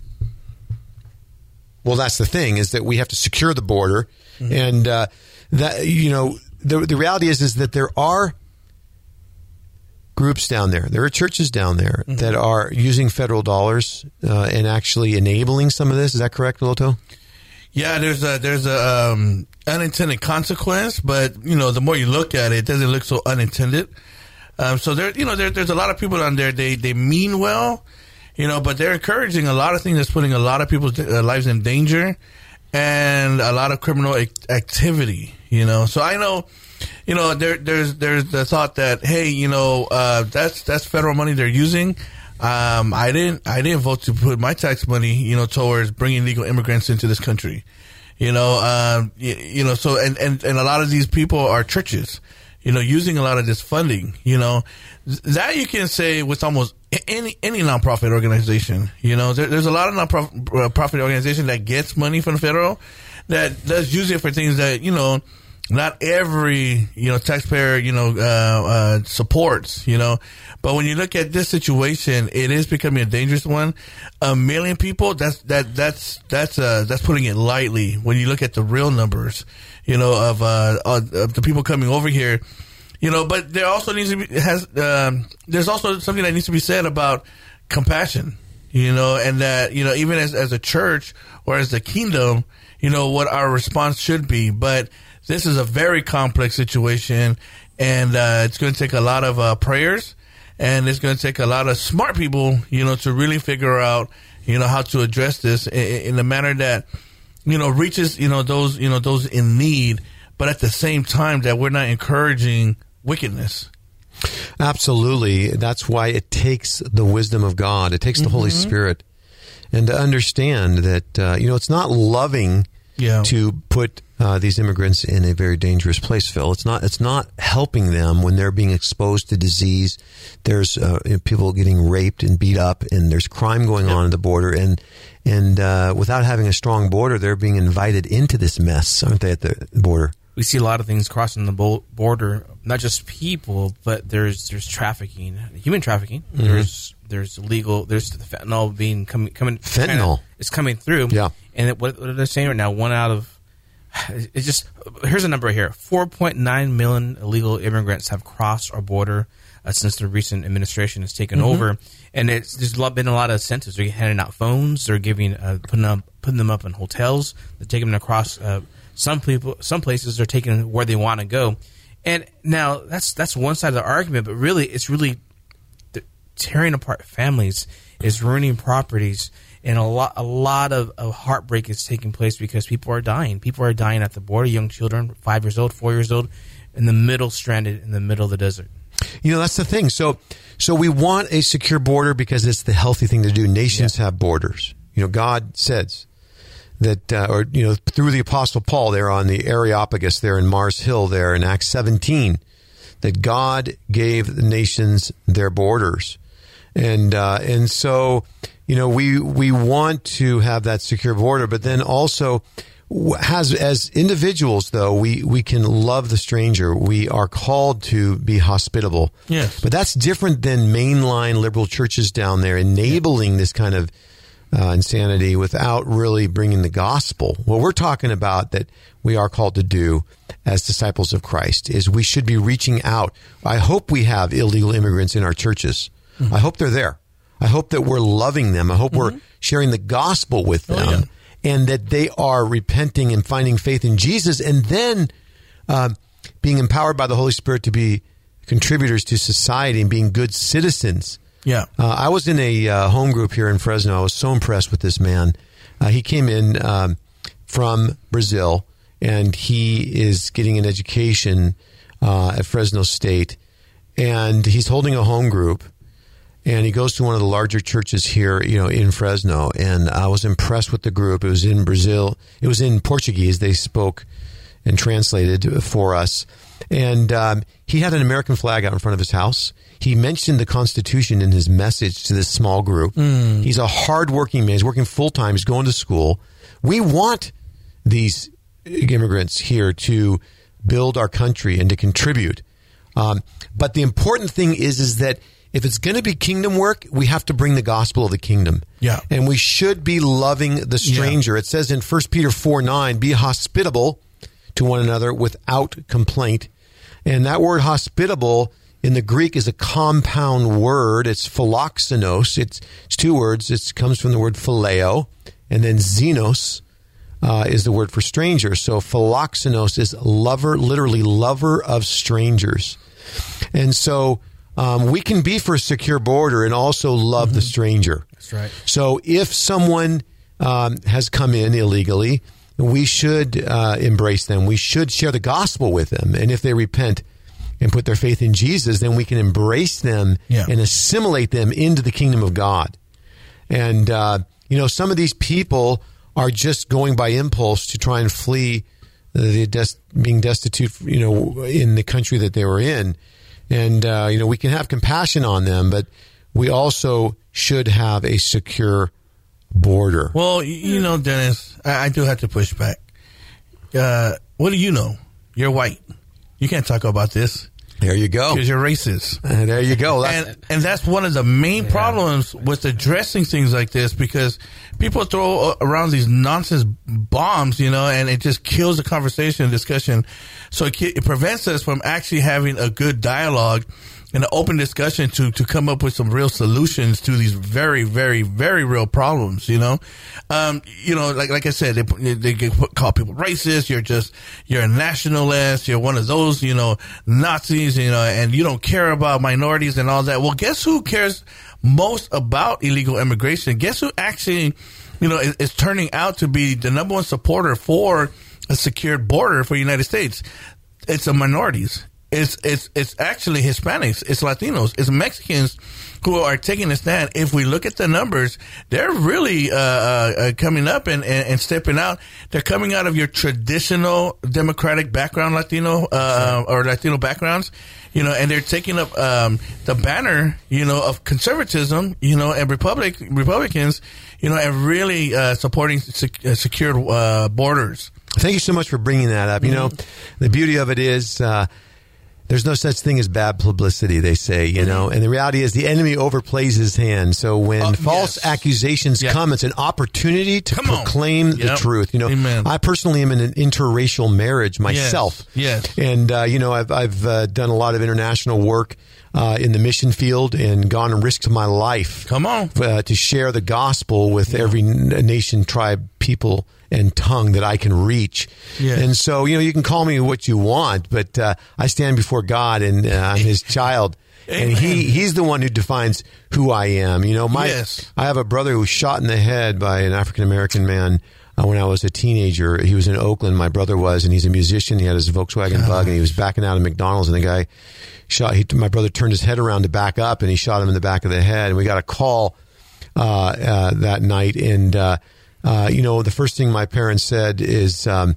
Well, that's the thing is that we have to secure the border, and uh, that you know the the reality is is that there are groups down there. There are churches down there Mm-hmm. that are using federal dollars uh, and actually enabling some of this. Is that correct, Loto? Yeah, there's a there's a um, unintended consequence, but you know the more you look at it, it doesn't look so unintended. Um, so there, you know, there, there's a lot of people on there. They they mean well, you know, but they're encouraging a lot of things that's putting a lot of people's uh, lives in danger, and a lot of criminal ac- activity. You know, so I know, you know, there there's there's the thought that hey, you know, uh, that's that's federal money they're using. Um, I didn't I didn't vote to put my tax money, you know, towards bringing legal immigrants into this country. You know, um, you, you know, so and, and and a lot of these people are churches you know, using a lot of this funding, you know, that you can say with almost any any nonprofit organization. You know, there, there's a lot of nonprofit uh, organization that gets money from the federal that does use it for things that you know not every you know taxpayer you know uh, uh, supports. You know, but when you look at this situation, it is becoming a dangerous one. A million people that's that that's that's uh, that's putting it lightly. When you look at the real numbers, you know of uh, of the people coming over here. You know, but there also needs to be has um, there's also something that needs to be said about compassion. You know, and that you know even as as a church or as the kingdom, you know what our response should be. But this is a very complex situation, and uh, it's going to take a lot of uh, prayers, and it's going to take a lot of smart people, you know, to really figure out, you know, how to address this in, in a manner that, you know, reaches, you know, those, you know, those in need, but at the same time that we're not encouraging wickedness. Absolutely. That's why it takes the wisdom of God. It takes the Holy Spirit, and to understand that uh, you know it's not loving Yeah. to put uh, these immigrants in a very dangerous place. Phil, it's not. It's not helping them when they're being exposed to disease. There's uh, you know, people getting raped and beat up, and there's crime going on at the border, and and uh, without having a strong border, they're being invited into this mess, aren't they? At the border. we see a lot of things crossing the border. Not just people, but there's there's trafficking, human trafficking. Mm-hmm. There's there's legal There's the fentanyl being coming coming. Fentanyl. kinda- it's coming through. Yeah. And it, what, what are they saying right now? One out of <sighs> it's just here's a number here: four point nine million illegal immigrants have crossed our border uh, since the recent administration has taken Mm-hmm. over, and it's there's been a lot of incentives. They're handing out phones. They're giving uh, putting up putting them up in hotels. They're taking them across. Uh, some people, some places, they're taking them where they want to go. And now that's that's one side of the argument, but really, it's really tearing apart families, is ruining properties, and a lot a lot of, of heartbreak is taking place because people are dying. People are dying at the border. Young children, five years old, four years old, in the middle, stranded in the middle of the desert. You know, that's the thing. So, so we want a secure border because it's the healthy thing to do. Nations have borders. You know, God says that, uh, or, you know, through the apostle Paul there on the Areopagus there in Mars Hill there in Acts 17, that God gave the nations their borders. And, uh, and so, you know, we, we want to have that secure border, but then also, has as individuals though we we can love the stranger. We are called to be hospitable. Yes. but that's different than mainline liberal churches down there enabling this kind of uh, insanity without really bringing the gospel. What we're talking about that we are called to do as disciples of christ is we should be reaching out. I hope we have illegal immigrants in our churches i hope they're there i hope that we're loving them i hope we're sharing the gospel with them yeah. and that they are repenting and finding faith in Jesus, and then um, being empowered by the Holy Spirit to be contributors to society and being good citizens. Yeah. Uh, I was in a uh, home group here in Fresno. I was so impressed with this man. Uh, he came in um, from Brazil, and he is getting an education uh, at Fresno State, and he's holding a home group and he goes to one of the larger churches here, you know, in Fresno. And I was impressed with the group. It was in Brazil. It was in Portuguese. They spoke and translated for us. And um, he had an American flag out in front of his house. He mentioned the Constitution in his message to this small group. He's a hardworking man. He's working full time. He's going to school. We want these immigrants here to build our country and to contribute. Um, but the important thing is, is that if it's going to be kingdom work, we have to bring the gospel of the kingdom. Yeah. And we should be loving the stranger. It says in 1 Peter 4 9, be hospitable to one another without complaint. And that word hospitable in the Greek is a compound word. It's philoxenos. It's, it's two words. It comes from the word phileo, and then xenos uh, is the word for stranger. So philoxenos is lover, literally lover of strangers. And so um, we can be for a secure border and also love mm-hmm. the stranger. That's right. So if someone um, has come in illegally, we should uh, embrace them. We should share the gospel with them. And if they repent, and put their faith in Jesus, then we can embrace them yeah. and assimilate them into the kingdom of God. And, uh, you know, some of these people are just going by impulse to try and flee the des- being destitute, you know, in the country that they were in. And, uh, you know, we can have compassion on them, but we also should have a secure border. Well, you know, Dennis, I, I do have to push back. Uh, what do you know? You're white. You can't talk about this. There you go. Because you're racist. Uh, there you go. That's, and, and that's one of the main yeah. problems with addressing things like this because people throw around these nonsense bombs, you know, and it just kills the conversation and discussion. So it, it prevents us from actually having a good dialogue and an open discussion to to come up with some real solutions to these very very very real problems. You know, um, you know, like like I said, they they call people racist. You're just you're a nationalist. You're one of those you know Nazis. You know, and you don't care about minorities and all that. Well, guess who cares most about illegal immigration? Guess who actually you know is, is turning out to be the number one supporter for a secured border for the United States? It's the minorities it's it's it's actually Hispanics, it's Latinos, it's Mexicans who are taking a stand. If we look at the numbers, they're really uh, uh, coming up and, and, and, stepping out. They're coming out of your traditional Democratic background, Latino uh, or Latino backgrounds, you know, and they're taking up um, the banner, you know, of conservatism, you know, and Republic Republicans, you know, and really uh, supporting sec- uh, secure uh, borders. Thank you so much for bringing that up. You know, the beauty of it is there's no such thing as bad publicity, they say, you know. And the reality is the enemy overplays his hand. So when uh, false yes. accusations come, it's an opportunity to come proclaim yep. the truth. You know, Amen. I personally am in an interracial marriage myself. Yes. yes. And, uh, you know, I've, I've uh, done a lot of international work. Uh, in the mission field and gone and risked my life. Come on. Uh, to share the gospel with yeah. every nation, tribe, people and tongue that I can reach. Yes. And so, you know, you can call me what you want, but uh, I stand before God and uh, I'm His <laughs> child. Amen. And he, he's the one who defines who I am. You know, my, yes. I have a brother who was shot in the head by an African American man uh, when I was a teenager. He was in Oakland, my brother was, and he's a musician. He had his Volkswagen bug and he was backing out of McDonald's and the guy shot, he, my brother turned his head around to back up and he shot him in the back of the head. And we got a call, uh, uh, that night and, uh, uh, you know, the first thing my parents said is, um,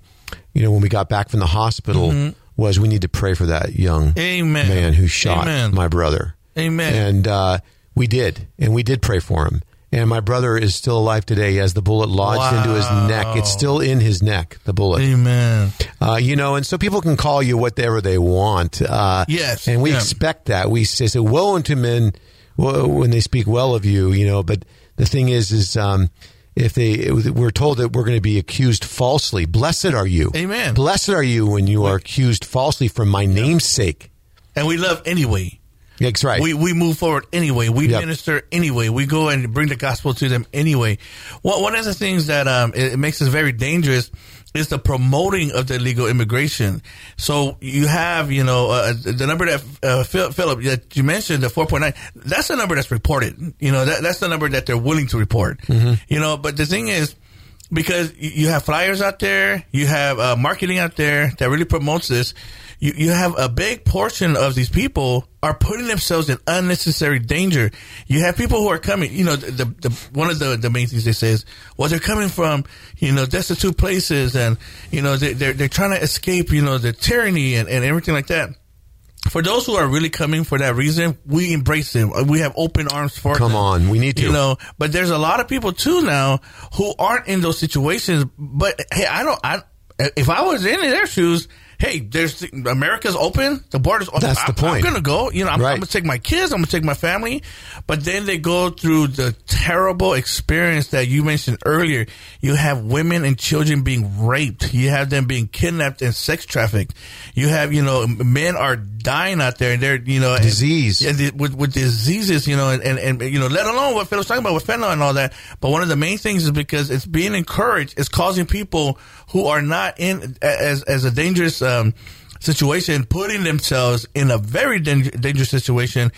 you know, when we got back from the hospital, mm-hmm. was we need to pray for that young Amen. man who shot Amen. my brother. Amen. And uh, we did, and we did pray for him. And my brother is still alive today. He has the bullet lodged wow. into his neck. It's still in his neck, the bullet. Amen. Uh, you know, and so people can call you whatever they want. Uh, yes. And we yeah. expect that. We say, so, woe unto men when they speak well of you, you know, but the thing is, is, um, if they we're told that we're going to be accused falsely. Blessed are you. Amen. Blessed are you when you are accused falsely for my name's sake. And we love anyway. That's right. We we move forward anyway. We yep. minister anyway. We go and bring the gospel to them anyway. One one of the things that um it, it makes us very dangerous is the promoting of the illegal immigration. So you have, you know, uh, the number that uh, Philip that you mentioned, the 4.9. That's the number that's reported. You know, that, that's the number that they're willing to report. Mm-hmm. You know, but the thing is, because you have flyers out there, you have uh, marketing out there that really promotes this you, you have a big portion of these people are putting themselves in unnecessary danger. You have people who are coming, you know, the, the, one of the, the main things they say is, well, they're coming from, you know, destitute places and, you know, they, they're, they're trying to escape, you know, the tyranny and, and everything like that for those who are really coming for that reason, we embrace them. Uh, we have open arms for them. Come them. on, we need to. You know, but there's a lot of people too now who aren't in those situations. But hey, I don't. I if I was in their shoes, hey, there's America's open, the borders. Open. That's the I'm, point. I'm gonna go. You know, I'm, Right. I'm gonna take my kids. I'm gonna take my family. But then they go through the terrible experience that you mentioned earlier. You have women and children being raped. You have them being kidnapped and sex trafficked. You have, you know, men are dying out there, and they're, you know, and- Disease. yeah, the- with with diseases, you know, and, and, and you know, let alone what Phil was talking about with fentanyl and all that. But one of the main things is because it's being encouraged, it's causing people who are not in as as a dangerous um, situation, putting themselves in a very danger, dangerous situation.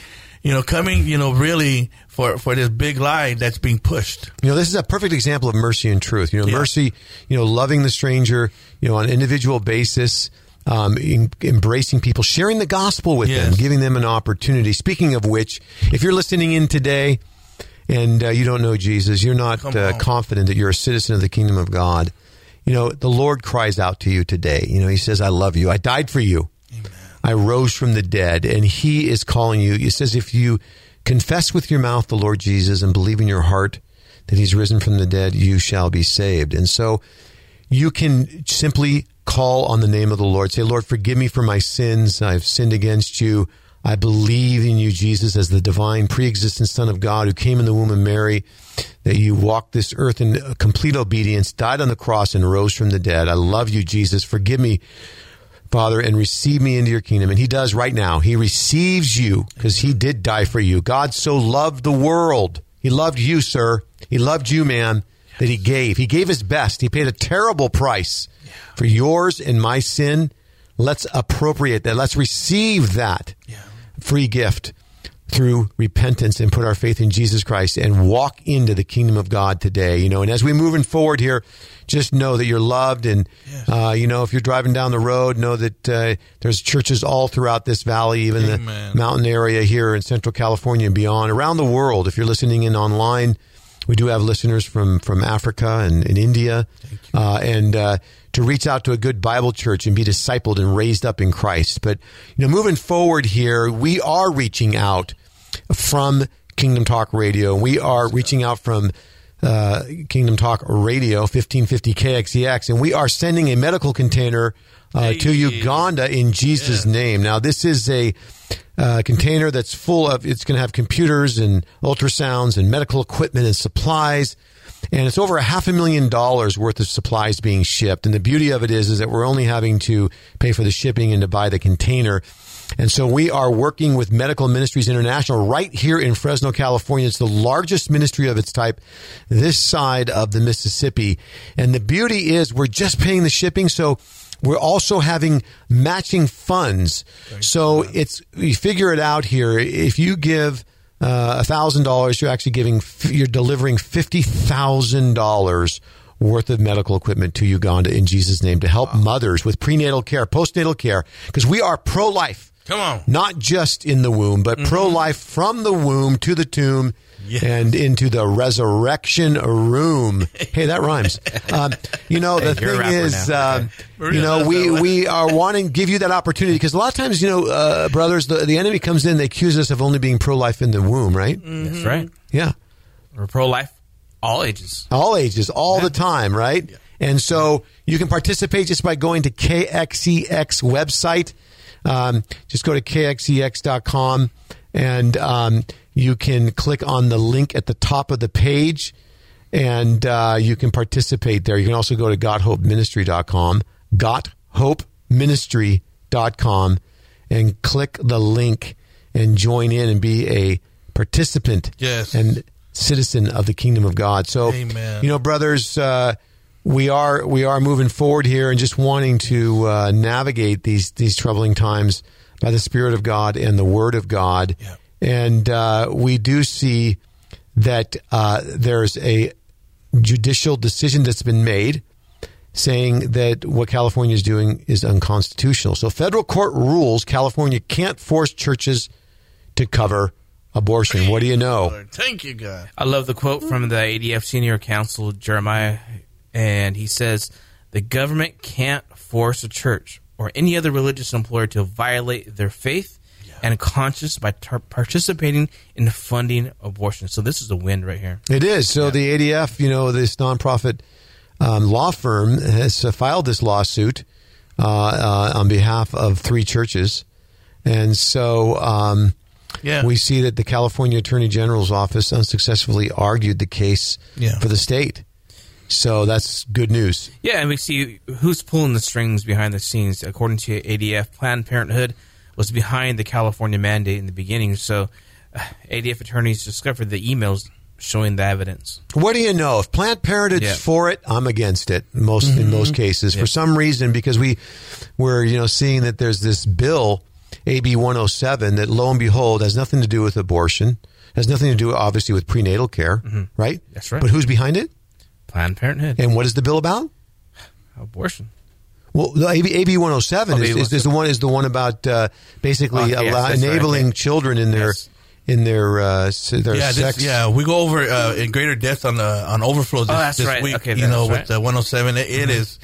You know, coming, you know, really for for this big lie that's being pushed. You know, this is a perfect example of mercy and truth. You know, Yeah. mercy, you know, loving the stranger, you know, on an individual basis, um, em- embracing people, sharing the gospel with them, giving them an opportunity. Speaking of which, if you're listening in today and uh, you don't know Jesus, you're not uh, confident that you're a citizen of the kingdom of God. You know, the Lord cries out to you today. You know, He says, I love you. I died for you. I rose from the dead, and He is calling you. He says, if you confess with your mouth the Lord Jesus and believe in your heart that He's risen from the dead, you shall be saved. And so you can simply call on the name of the Lord. Say, Lord, forgive me for my sins. I've sinned against you. I believe in you, Jesus, as the divine, pre existent Son of God who came in the womb of Mary, that you walked this earth in complete obedience, died on the cross, and rose from the dead. I love you, Jesus. Forgive me Father, and receive me into your kingdom. And he does right now. He receives you because he did die for you. God so loved the world. He loved you, sir. He loved you, man, that he gave. He gave his best. He paid a terrible price for yours and my sin. Let's appropriate that. Let's receive that free gift through repentance and put our faith in Jesus Christ and walk into the kingdom of God today. You know, and as we moving forward here, just know that you're loved. And, uh, you know, if you're driving down the road, know that uh, there's churches all throughout this valley, even Amen. the mountain area here in Central California and beyond, around the world. If you're listening in online, we do have listeners from, from Africa and, and India. Uh, and uh, to reach out to a good Bible church and be discipled and raised up in Christ. But, you know, moving forward here, we are reaching out from Kingdom Talk Radio. We are reaching out from uh, Kingdom Talk Radio, 1550 KXEX, and we are sending a medical container uh, to Uganda in Jesus' name. Now, this is a uh, container that's full of, it's going to have computers and ultrasounds and medical equipment and supplies. And it's over a half a million dollars worth of supplies being shipped. And the beauty of it is, is that we're only having to pay for the shipping and to buy the container. And so we are working with Medical Ministries International right here in Fresno, California. It's the largest ministry of its type this side of the Mississippi. And the beauty is we're just paying the shipping. So we're also having matching funds. So it's, you figure it out here. If you give, uh, a thousand dollars, you're actually giving, you're delivering fifty thousand dollars worth of medical equipment to Uganda in Jesus' name to help mothers with prenatal care, postnatal care, because we are pro-life. Come on. Not just in the womb, but pro-life from the womb to the tomb Yes. and into the resurrection room. <laughs> Hey, that rhymes. Um, you know, the Hey, thing is, now. um, Okay. you know, we, we are wanting to give you that opportunity because a lot of times, you know, uh, brothers, the, the enemy comes in, they accuse us of only being pro-life in the womb, right? That's right. Yeah. We're pro life, all ages. All ages, all the time, right? And so you can participate just by going to KXEX website. Um, just go to KXEX.com and um, you can click on the link at the top of the page and uh, you can participate there. You can also go to GotHopeMinistry.com, GotHopeMinistry.com, and click the link and join in and be a participant Yes. and citizen of the kingdom of God. So, Amen. you know, brothers, uh, we are we are moving forward here and just wanting to uh, navigate these these troubling times by the Spirit of God and the Word of God. Yeah. And uh, we do see that uh, there's a judicial decision that's been made saying that what California is doing is unconstitutional. So federal court rules California can't force churches to cover abortion. What do you know? Thank you, God. I love the quote from the ADF Senior Counsel, Jeremiah, and he says, The government can't force a church or any other religious employer to violate their faith and conscious by tar- participating in funding abortion. So this is a win right here. It is. So the ADF, you know, this nonprofit um, law firm has uh, filed this lawsuit uh, uh, on behalf of three churches, and so. Um, Yeah. We see that the California Attorney General's office unsuccessfully argued the case Yeah. for the state. So that's good news. Yeah, and we see who's pulling the strings behind the scenes. According to ADF, Planned Parenthood was behind the California mandate in the beginning. So uh, ADF attorneys discovered the emails showing the evidence. What do you know? If Planned Parenthood's Yeah. for it, I'm against it. Most in most cases, for some reason, because we we're you know seeing that there's this bill AB 107 that lo and behold has nothing to do with abortion, has nothing to do obviously with prenatal care, right? That's right. But who's behind it? Planned Parenthood, And what is the bill about? abortion. Well, the AB, AB 107 Oh, is, AB is, is the one is the one about uh, basically Oh, yes, allow, that's right, enabling okay. children in their Yes. in their uh, s- their yeah, sex. this, yeah, we go over uh, in greater depth on the on overflow this, Oh, that's this right. week. Okay, you that's know, right. with the 107, it, it is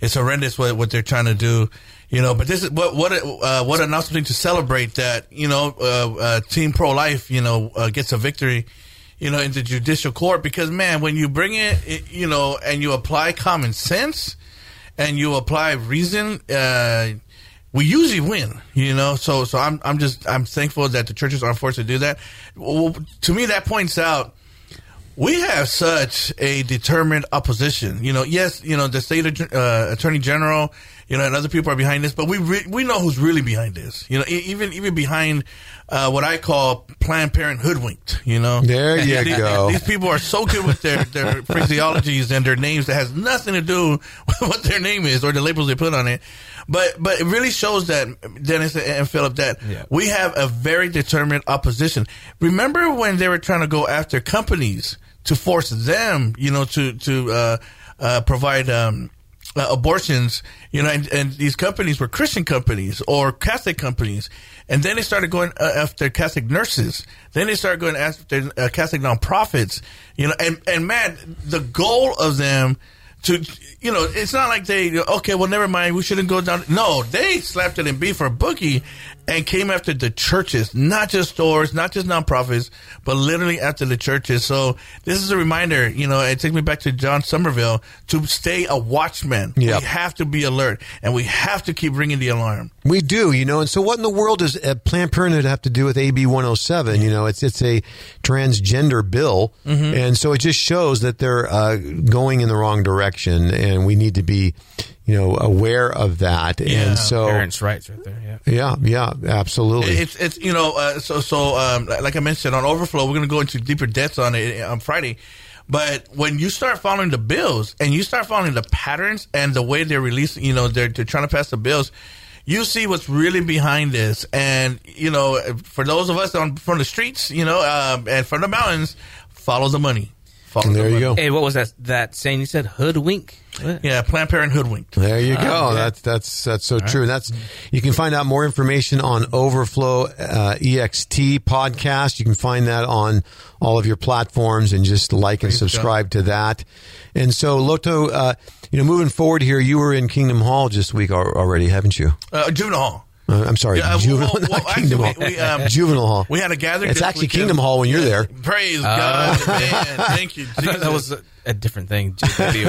it's horrendous what what they're trying to do. You know, but this is what what a- uh, what an awesome thing to celebrate that you know uh, uh, Team Pro Life you know uh, gets a victory. You know, in the judicial court because man, when you bring it, it you know, and you apply common sense, and you apply reason, uh, we usually win. You know, so so I'm I'm just I'm thankful that the churches aren't forced to do that. Well, to me, that points out we have such a determined opposition. You know, yes, you know the state uh, attorney general, you know, and other people are behind this, but we re- we know who's really behind this. You know, even even behind uh, what I call Planned Parent hoodwinked. You know, There you these, go. These people are so good with their their <laughs> phraseologies and their names that has nothing to do with <laughs> what their name is or the labels they put on it. But but it really shows that Dennis and Philip that Yeah. we have a very determined opposition. Remember when they were trying to go after companies to force them, you know, to to uh, uh, provide um, uh, abortions, you know, and, and these companies were Christian companies or Catholic companies, and then they started going uh, after Catholic nurses. Then they started going after uh, Catholic nonprofits, you know, and and man, the goal of them to you know it's not like they okay well never mind. We shouldn't go down. No they slapped it in B for bookie and came after the churches not just stores not just nonprofits but literally after the churches so this is a reminder you know it takes me back to John Somerville to stay a watchman Yep. we have to be alert and we have to keep ringing the alarm We do, you know, and so what in the world does uh, Planned Parenthood have to do with AB 107? You know, it's it's a transgender bill, Mm-hmm. and so it just shows that they're uh, going in the wrong direction, and we need to be, you know, aware of that. Yeah, and so, Parents' rights, right there. Yeah. yeah, yeah, absolutely. It's it's you know uh, so so um, like I mentioned on Overflow, we're going to go into deeper depths on it on Friday. But when you start following the bills and you start following the patterns and the way they're releasing, you know, they're, they're trying to pass the bills, you see what's really behind this. And, you know, for those of us on from the streets, you know, um, and from the mountains, follow the money. Follow there you go. Hey, what was that that saying you said? Hoodwink. What? Yeah, Planned Parenthood winked. There you go. yeah. That's that's that's so true. That's you can find out more information on Overflow uh, EXT podcast. You can find that on all of your platforms and just like and subscribe to that. And so Loto, uh, you know, moving forward here, you were in Kingdom Hall this week already, haven't you? Uh, juvenile hall. Uh, I'm sorry, Yeah, uh, juvenile, well, <laughs> well, not Kingdom actually, Hall. we- we, um, juvenile Hall. We had a gathering. It's actually weekend. Kingdom Hall when you're there. Praise God, man. Thank you. <laughs> I thought that was a, a different thing. JPB.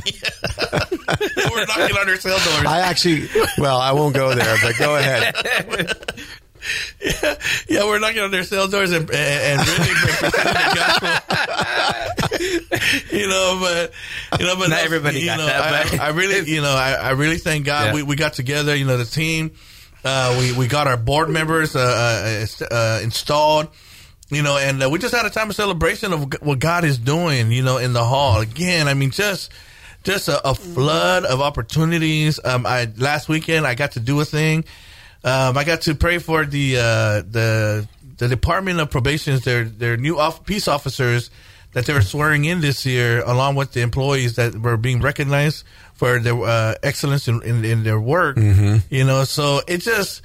<laughs> We're knocking on their cell doors. I actually, well, I won't go there, but go ahead. yeah, yeah, we're knocking on their cell doors and, and, and really the gospel. you know, but you know, but Not everybody you got know, that, but- I, I really, you know, I, I really thank God Yeah. we, we got together. You know, the team. Uh, we we got our board members uh, uh, uh, installed. You know, and we just had a time of celebration of what God is doing. You know, in the hall again. I mean, just just a, a flood of opportunities. Um, I last weekend I got to do a thing. Um, I got to pray for the the the Department of Probation's their their new off- peace officers that they were swearing in this year, along with the employees that were being recognized for their uh, excellence in, in, in their work. You know, so it just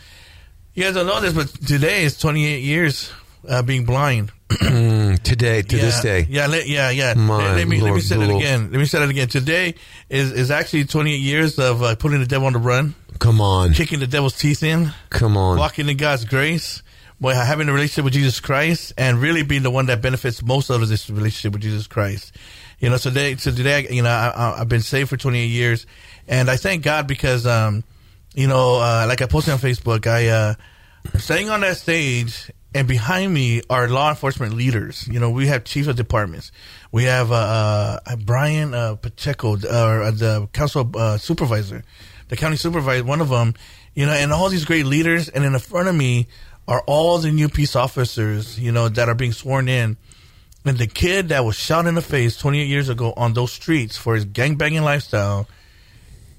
you guys don't know this, but today is 28 years uh, being blind. <clears throat> Today, to yeah, this day. Yeah, let, yeah, yeah. Let, let me let me say that Lord. again. Let me say it again. Today is is actually 28 years of uh, putting the devil on the run, Come on. kicking the devil's teeth in Come on. walking in God's grace, boy, having a relationship with Jesus Christ, and really being the one that benefits most out of this relationship with Jesus Christ. You know, so today, so today, you know, I, I've been saved for 28 years, and I thank God because, um, you know, uh, like I posted on Facebook, I uh, standing on that stage, and behind me are law enforcement leaders. You know, we have chiefs of departments, we have uh, uh, Brian uh, Pacheco, uh, the council uh, supervisor, the county supervisor, one of them. You know, and all these great leaders, and in the front of me are all the new peace officers. You know, that are being sworn in. And the kid that was shot in the face 28 years ago on those streets for his gangbanging lifestyle,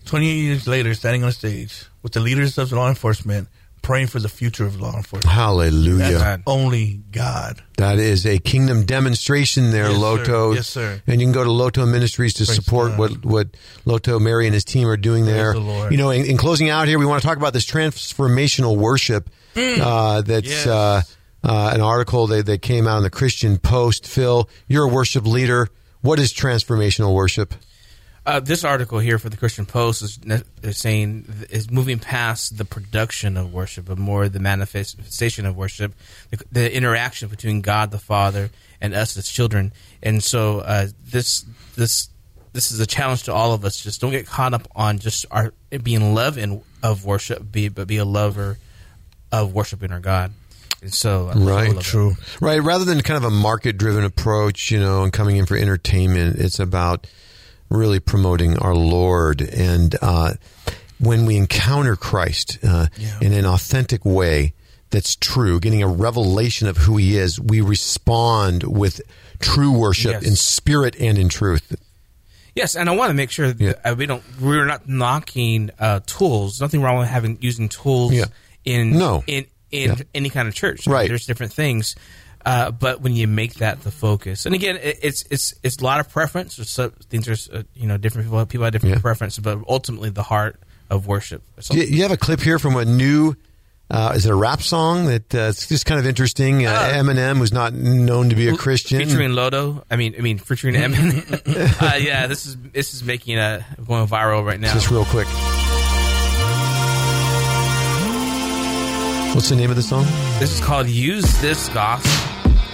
28 years later, standing on stage with the leaders of law enforcement, praying for the future of law enforcement. Hallelujah. That's only God. That is a kingdom demonstration there, Yes, sir. Loto. Yes, sir. And you can go to Loto Ministries to Praise support God. what, what Loto, Mary, and his team are doing there. the Lord. You know, in, in closing out here, we want to talk about this transformational worship. Uh, that's Mm. Yes. uh, uh, an article that, that came out in the Christian Post. Phil, you're a worship leader. What is transformational worship? Uh, this article here for the Christian Post is, is saying is moving past the production of worship, but more the manifestation of worship, the, the interaction between God the Father and us as children. And so uh, this this this is a challenge to all of us. Just don't get caught up on just our being love of worship, be, but be a lover of worshiping our God. And so, uh, Right. True. Right. Rather than kind of a market driven approach, you know, and coming in for entertainment, it's about really promoting our Lord. And uh, when we encounter Christ uh, Yeah. in an authentic way that's true, getting a revelation of who he is, we respond with true worship Yes. in spirit and in truth. Yes, and I want to make sure that Yeah. uh, we don't we're not knocking uh, tools. Nothing wrong with having using tools Yeah. in No. in in Yeah. any kind of church. Right. There's different things. Uh, but when you make that the focus, and again, it, it's it's it's a lot of preference. So, things are uh, you know different people people have different Yeah. preferences, but ultimately the heart of worship. You, you have a clip here from a new. Uh, is it a rap song that uh, it's just kind of interesting? Uh, Eminem, who's not known to be a Christian, featuring Loto. I mean, I mean featuring Emin. <laughs> <laughs> uh, yeah, this is this is making a going viral right now. Just real quick. What's the name of the song? This is called "Use This Gospel."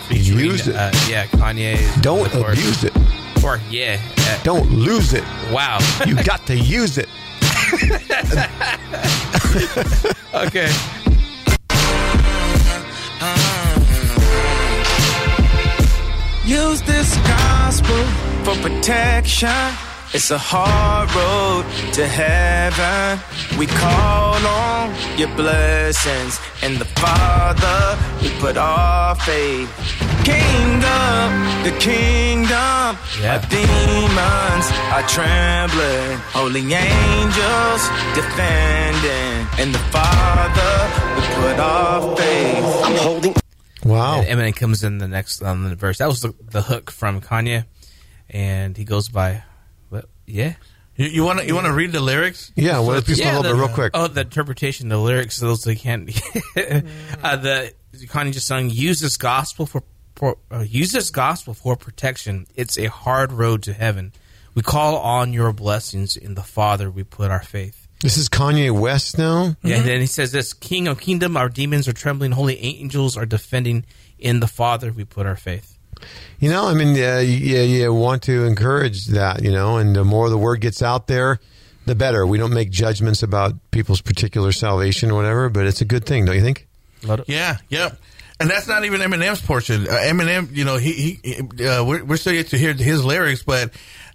Featuring, Use it. Uh, yeah, Kanye. Don't or, abuse it. Or yeah. uh, Don't lose it. wow. You got to use it. <laughs> okay. Use this gospel for protection. It's a hard road to heaven. We call on your blessings and the Father. We put our faith. Kingdom, the kingdom. Yeah. Our demons are trembling. Holy angels defending. And the Father, we put our faith. I'm holding. Wow. And Eminem comes in the next on the verse. That was the, the hook from Kanye, and he goes by, what? Yeah. You, you want to you want to read the lyrics? Yeah, what if people Yeah, hold the- real quick? Oh, the interpretation, the lyrics, those they can't. <laughs> uh, the Kanye just sung, "Use this gospel for, for uh, use this gospel for protection. It's a hard road to heaven. We call on your blessings in the Father. We put our faith." This is Kanye West now. Yeah, and then he says this: "King of kingdom, our demons are trembling. Holy angels are defending. In the Father, we put our faith." You know, I mean, yeah, you, you want to encourage that, you know, and the more the word gets out there, the better. We don't make judgments about people's particular salvation or whatever, but it's a good thing, don't you think? Yeah, yep. And that's not even Eminem's portion. Uh, Eminem, you know, he, he uh, we're, we're still yet to hear his lyrics, but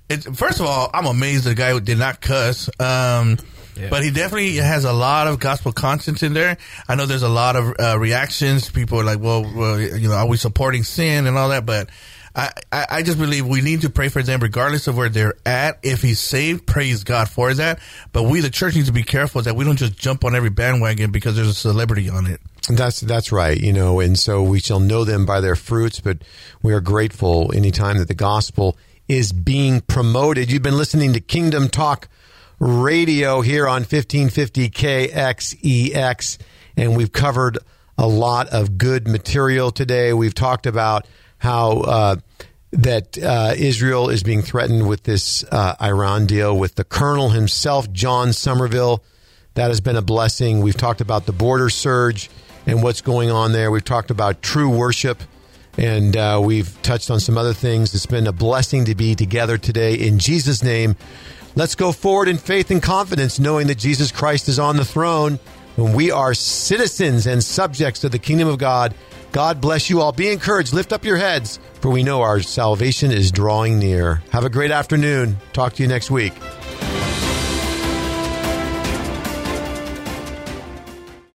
it, first of all, I'm amazed the guy did not cuss. Um, Yeah. But he definitely has a lot of gospel content in there. I know there's a lot of uh, reactions. People are like, well, well, you know, are we supporting sin and all that? But I, I, I just believe we need to pray for them regardless of where they're at. If he's saved, praise God for that. But we, the church, need to be careful that we don't just jump on every bandwagon because there's a celebrity on it. That's that's right, you know, and so we shall know them by their fruits. But we are grateful anytime that the gospel is being promoted. You've been listening to Kingdom Talk Radio here on 1550 KXEX, and we've covered a lot of good material today. We've talked about how uh, that uh, Israel is being threatened with this uh, Iran deal with the colonel himself, John Somerville. That has been a blessing. We've talked about the border surge and what's going on there. We've talked about true worship And uh, we've touched on some other things. It's been a blessing to be together today. In Jesus' name, let's go forward in faith and confidence, knowing that Jesus Christ is on the throne when we are citizens and subjects of the kingdom of God. God bless you all. Be encouraged. Lift up your heads, for we know our salvation is drawing near. Have a great afternoon. Talk to you next week.